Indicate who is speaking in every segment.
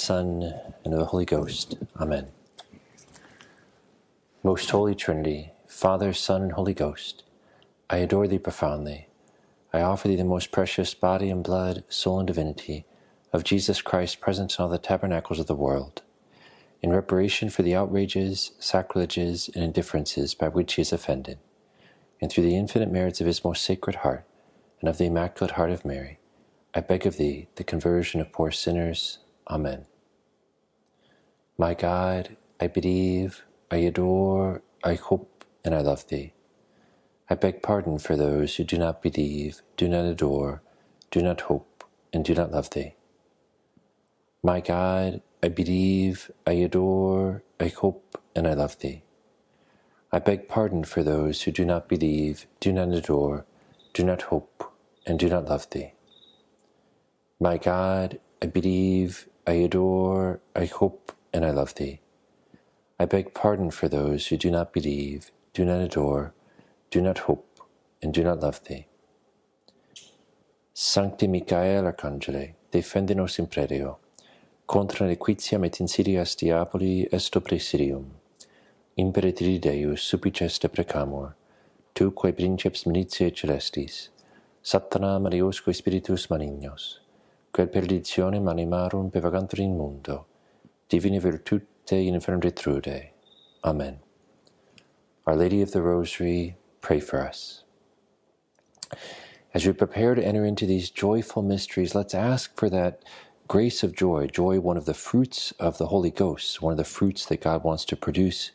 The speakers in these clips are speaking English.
Speaker 1: Son, and of the Holy Ghost. Amen. Most Holy Trinity, Father, Son, and Holy Ghost, I adore thee profoundly. I offer thee the most precious body and blood, soul and divinity of Jesus Christ present in all the tabernacles of the world, in reparation for the outrages, sacrileges, and indifferences by which he is offended, and through the infinite merits of his most sacred heart and of the Immaculate Heart of Mary, I beg of thee the conversion of poor sinners. Amen. My God, I believe, I adore, I hope, and I love thee. I beg pardon for those who do not believe, do not adore, do not hope, and do not love thee. My God, I believe, I adore, I hope, and I love thee. I beg pardon for those who do not believe, do not adore, do not hope, and do not love thee. My God, I believe, I adore, I hope, and I love thee. I beg pardon for those who do not believe, do not adore, do not hope, and do not love thee. Sancti Michael Arcangele, defende nos imperio, contra nequitiam et insidias diaboli esto opressirium. Imperitri Deus supplices te precamur, tu quae princeps militiae celestis, Satana aliosque spiritus malignos, quel perditionem animarum bevagantur in mundo, divini virtute in detrude. Amen. Our Lady of the Rosary, pray for us. As we prepare to enter into these joyful mysteries, let's ask for that grace of joy. Joy, one of the fruits of the Holy Ghost, one of the fruits that God wants to produce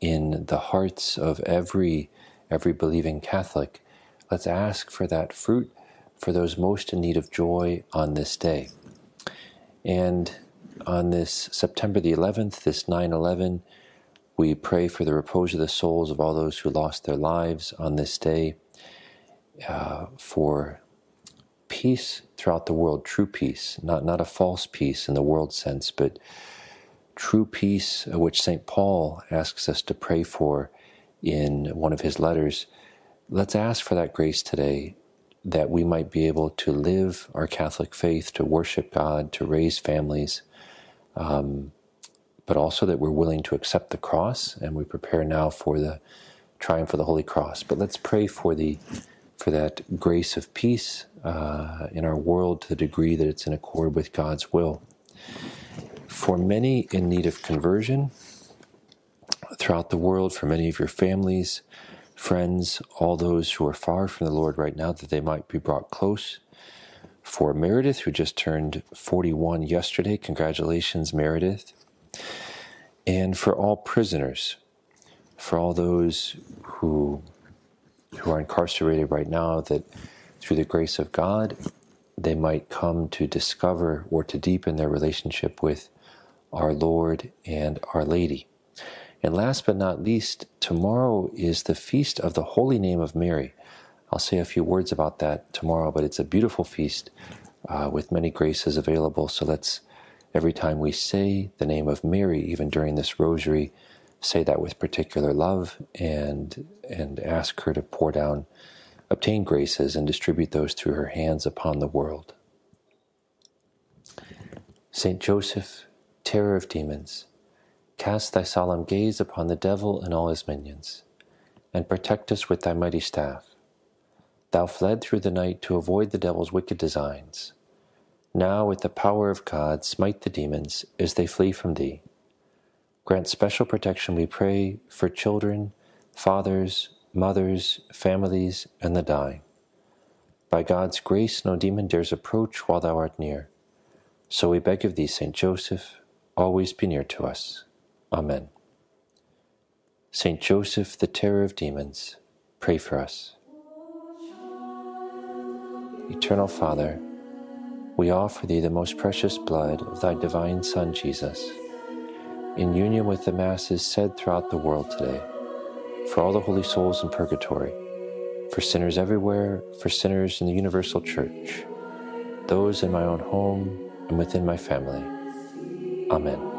Speaker 1: in the hearts of every every believing Catholic. Let's ask for that fruit for those most in need of joy on this day. And on this September the 11th, this 9 11, we pray for the repose of the souls of all those who lost their lives on this day, uh, for peace throughout the world, true peace, not, not a false peace in the world sense, but true peace, uh, which St. Paul asks us to pray for in one of his letters. Let's ask for that grace today that we might be able to live our Catholic faith, to worship God, to raise families, um, but also that we're willing to accept the cross and we prepare now for the triumph of the Holy Cross. But let's pray for the for that grace of peace uh, in our world to the degree that it's in accord with God's will. For many in need of conversion throughout the world, for many of your families, friends, all those who are far from the Lord right now, that they might be brought close. For Meredith, who just turned 41 yesterday, congratulations, Meredith. And for all prisoners, for all those who, who are incarcerated right now, that through the grace of God, they might come to discover or to deepen their relationship with our Lord and Our Lady. And last but not least, tomorrow is the feast of the Holy Name of Mary. I'll say a few words about that tomorrow, but it's a beautiful feast uh, with many graces available. So let's, every time we say the name of Mary, even during this rosary, say that with particular love and, and ask her to pour down, obtain graces, and distribute those through her hands upon the world. Saint Joseph, terror of demons, Cast thy solemn gaze upon the devil and all his minions, and protect us with thy mighty staff. Thou fled through the night to avoid the devil's wicked designs. Now, with the power of God, smite the demons as they flee from thee. Grant special protection, we pray, for children, fathers, mothers, families, and the dying. By God's grace, no demon dares approach while thou art near. So we beg of thee, Saint Joseph, always be near to us. Amen. Saint Joseph, the terror of demons, pray for us. Eternal Father, we offer thee the most precious blood of thy divine Son, Jesus, in union with the Masses said throughout the world today, for all the holy souls in purgatory, for sinners everywhere, for sinners in the universal church, those in my own home and within my family. Amen.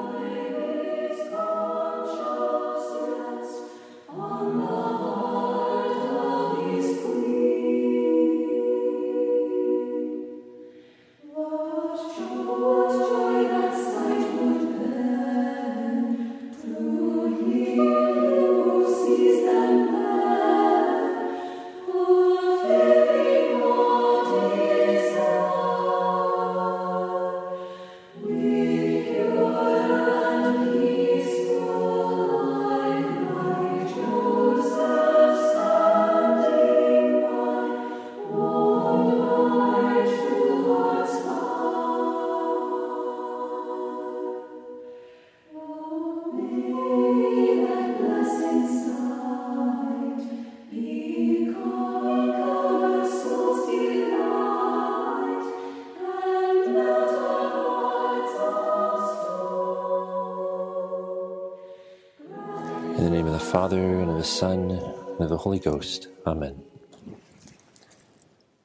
Speaker 1: The Son, and of the Holy Ghost. Amen.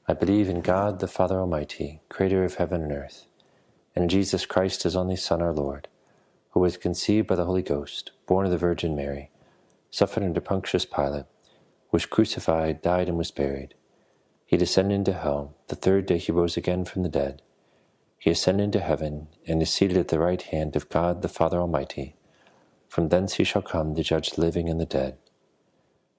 Speaker 1: I believe in God, the Father Almighty, creator of heaven and earth, and Jesus Christ, his only Son, our Lord, who was conceived by the Holy Ghost, born of the Virgin Mary, suffered under Pontius Pilate, was crucified, died, and was buried. He descended into hell. The third day he rose again from the dead. He ascended into heaven, and is seated at the right hand of God, the Father Almighty. From thence he shall come to judge the living and the dead.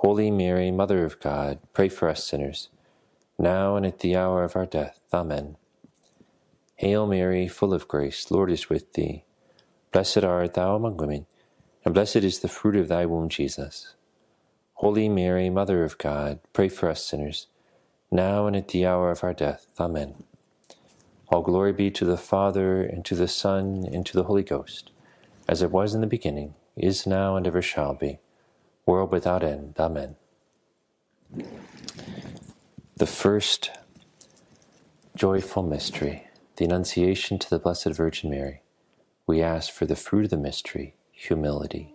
Speaker 1: Holy Mary, Mother of God, pray for us sinners, now and at the hour of our death. Amen. Hail Mary, full of grace, Lord is with thee. Blessed art thou among women, and blessed is the fruit of thy womb, Jesus. Holy Mary, Mother of God, pray for us sinners, now and at the hour of our death. Amen. All glory be to the Father, and to the Son, and to the Holy Ghost, as it was in the beginning is now, and ever shall be, world without end. Amen. The first joyful mystery, the Annunciation to the Blessed Virgin Mary. We ask for the fruit of the mystery, humility.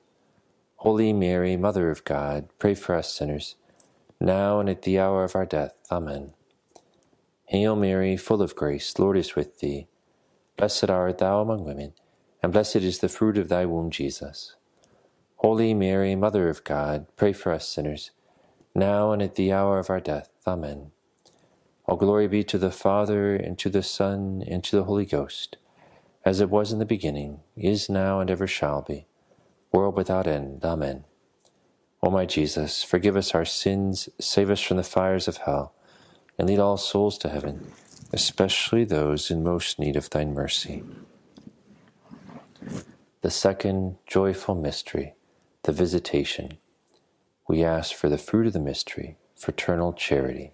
Speaker 1: Holy Mary, Mother of God, pray for us sinners, now and at the hour of our death. Amen. Hail Mary, full of grace, Lord is with thee. Blessed art thou among women, and blessed is the fruit of thy womb, Jesus. Holy Mary, Mother of God, pray for us sinners, now and at the hour of our death. Amen. All glory be to the Father, and to the Son, and to the Holy Ghost, as it was in the beginning, is now, and ever shall be, world without end. Amen. O my Jesus, forgive us our sins, save us from the fires of hell, and lead all souls to heaven, especially those in most need of thine mercy. The second joyful mystery, the Visitation. We ask for the fruit of the mystery, fraternal charity.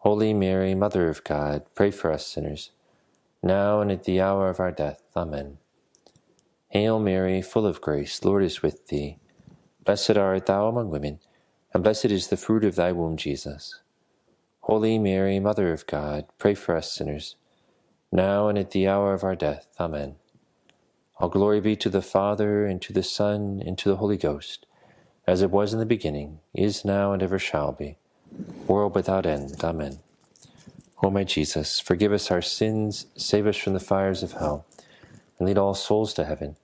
Speaker 1: Holy Mary, Mother of God, pray for us sinners, now and at the hour of our death. Amen. Hail Mary, full of grace, Lord is with thee. Blessed art thou among women, and blessed is the fruit of thy womb, Jesus. Holy Mary, Mother of God, pray for us sinners, now and at the hour of our death. Amen. All glory be to the Father, and to the Son, and to the Holy Ghost, as it was in the beginning, is now, and ever shall be world without end. Amen. O my Jesus, forgive us our sins, save us from the fires of hell, and lead all souls to heaven,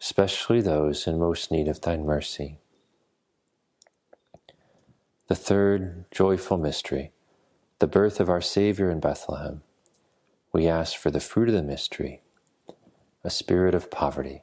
Speaker 1: especially those in most need of thine mercy. The third joyful mystery, the birth of our Savior in Bethlehem. We ask for the fruit of the mystery, a spirit of poverty.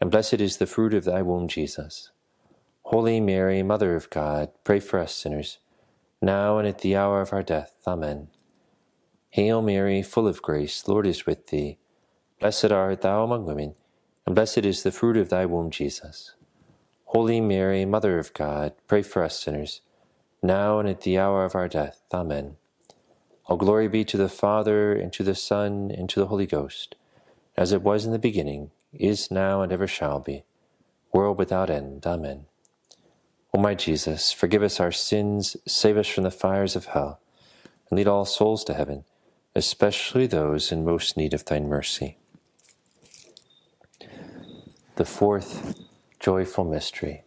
Speaker 1: and blessed is the fruit of thy womb, Jesus. Holy Mary, Mother of God, pray for us sinners, now and at the hour of our death. Amen. Hail Mary, full of grace, Lord is with thee. Blessed art thou among women, and blessed is the fruit of thy womb, Jesus. Holy Mary, Mother of God, pray for us sinners, now and at the hour of our death. Amen. All glory be to the Father, and to the Son, and to the Holy Ghost, as it was in the beginning, is now and ever shall be, world without end. Amen. O my Jesus, forgive us our sins, save us from the fires of hell, and lead all souls to heaven, especially those in most need of thine mercy. The fourth joyful mystery,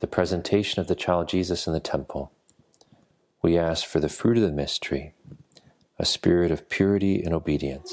Speaker 1: the presentation of the child Jesus in the temple. We ask for the fruit of the mystery, a spirit of purity and obedience.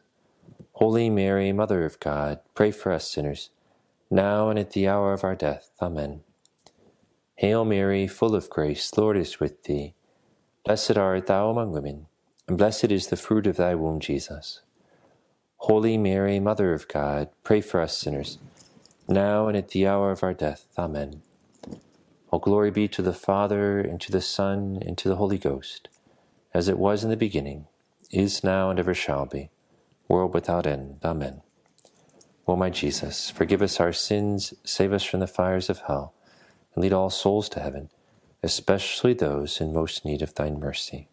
Speaker 1: Holy Mary, Mother of God, pray for us sinners, now and at the hour of our death. Amen. Hail Mary, full of grace, Lord is with thee. Blessed art thou among women, and blessed is the fruit of thy womb, Jesus. Holy Mary, Mother of God, pray for us sinners, now and at the hour of our death. Amen. All glory be to the Father, and to the Son, and to the Holy Ghost, as it was in the beginning, is now, and ever shall be, world without end. Amen. O my Jesus, forgive us our sins, save us from the fires of hell and lead all souls to heaven, especially those in most need of thine mercy.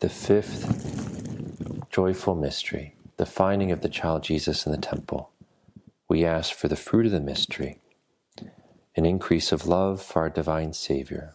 Speaker 1: The fifth joyful mystery, the finding of the child Jesus in the temple. We ask for the fruit of the mystery, an increase of love for our divine Savior.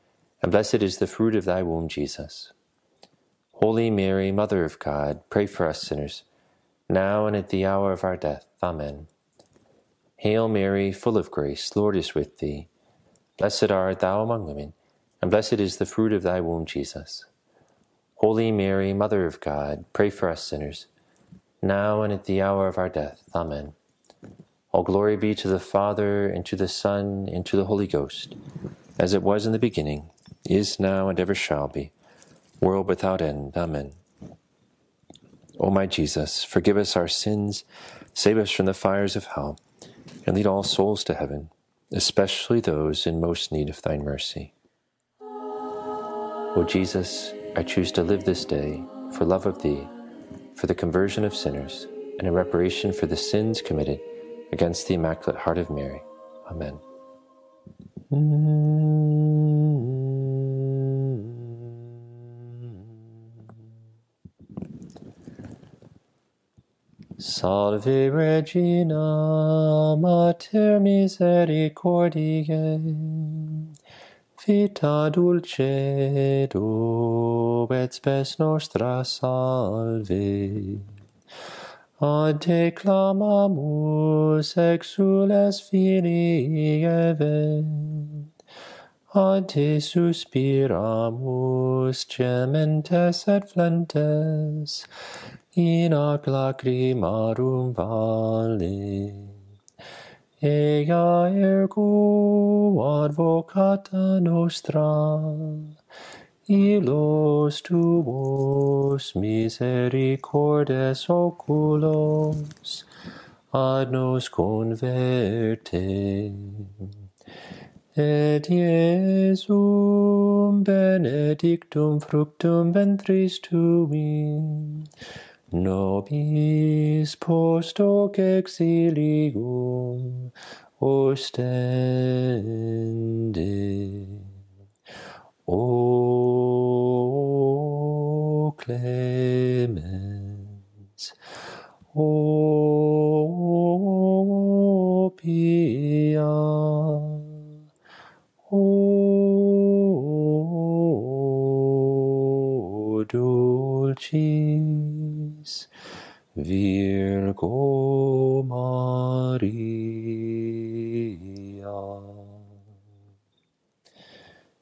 Speaker 1: and blessed is the fruit of thy womb, Jesus. Holy Mary, Mother of God, pray for us sinners, now and at the hour of our death. Amen. Hail Mary, full of grace, Lord is with thee. Blessed art thou among women, and blessed is the fruit of thy womb, Jesus. Holy Mary, Mother of God, pray for us sinners, now and at the hour of our death. Amen. All glory be to the Father, and to the Son, and to the Holy Ghost, as it was in the beginning, is now, and ever shall be, world without end. Amen. O my Jesus, forgive us our sins, save us from the fires of hell, and lead all souls to heaven, especially those in most need of thine mercy. O Jesus, I choose to live this day for love of thee, for the conversion of sinners, and in reparation for the sins committed against the Immaculate Heart of Mary. Amen. Salve Regina, Mater Misericordiae, Vita dulcedo et spes nostra salve. ad declamamus exules filii eve, Ad te suspiramus gementes et flentes, in ac lacrimarum vale. Ea ergo advocata nostra, illos tuos misericordes oculos ad nos converte. Et Iesum benedictum fructum ventris tui, nobis post hoc exilium ostende. O clemens, O pia, O dulcis Virgo Maria.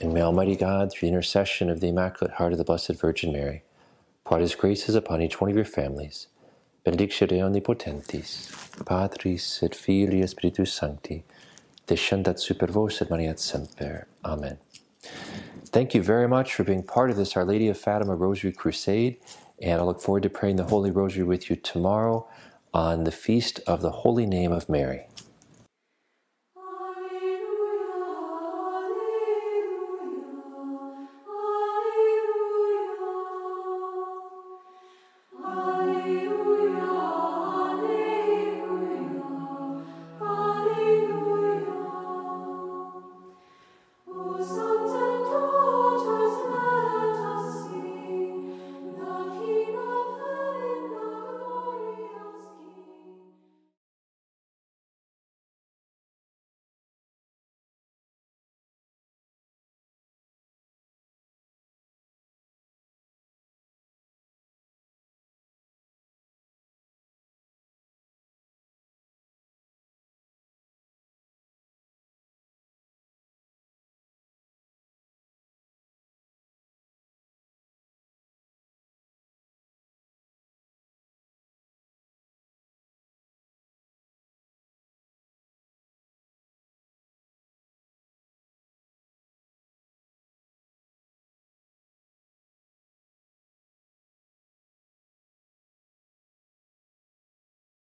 Speaker 1: And may Almighty God, through the intercession of the Immaculate Heart of the Blessed Virgin Mary, pour His graces upon each one of your families. Benedicere omnipotentis, Patris et Filii Spiritus Sancti, descendat super vos et maniat semper. Amen. Thank you very much for being part of this Our Lady of Fatima Rosary Crusade, and I look forward to praying the Holy Rosary with you tomorrow on the Feast of the Holy Name of Mary.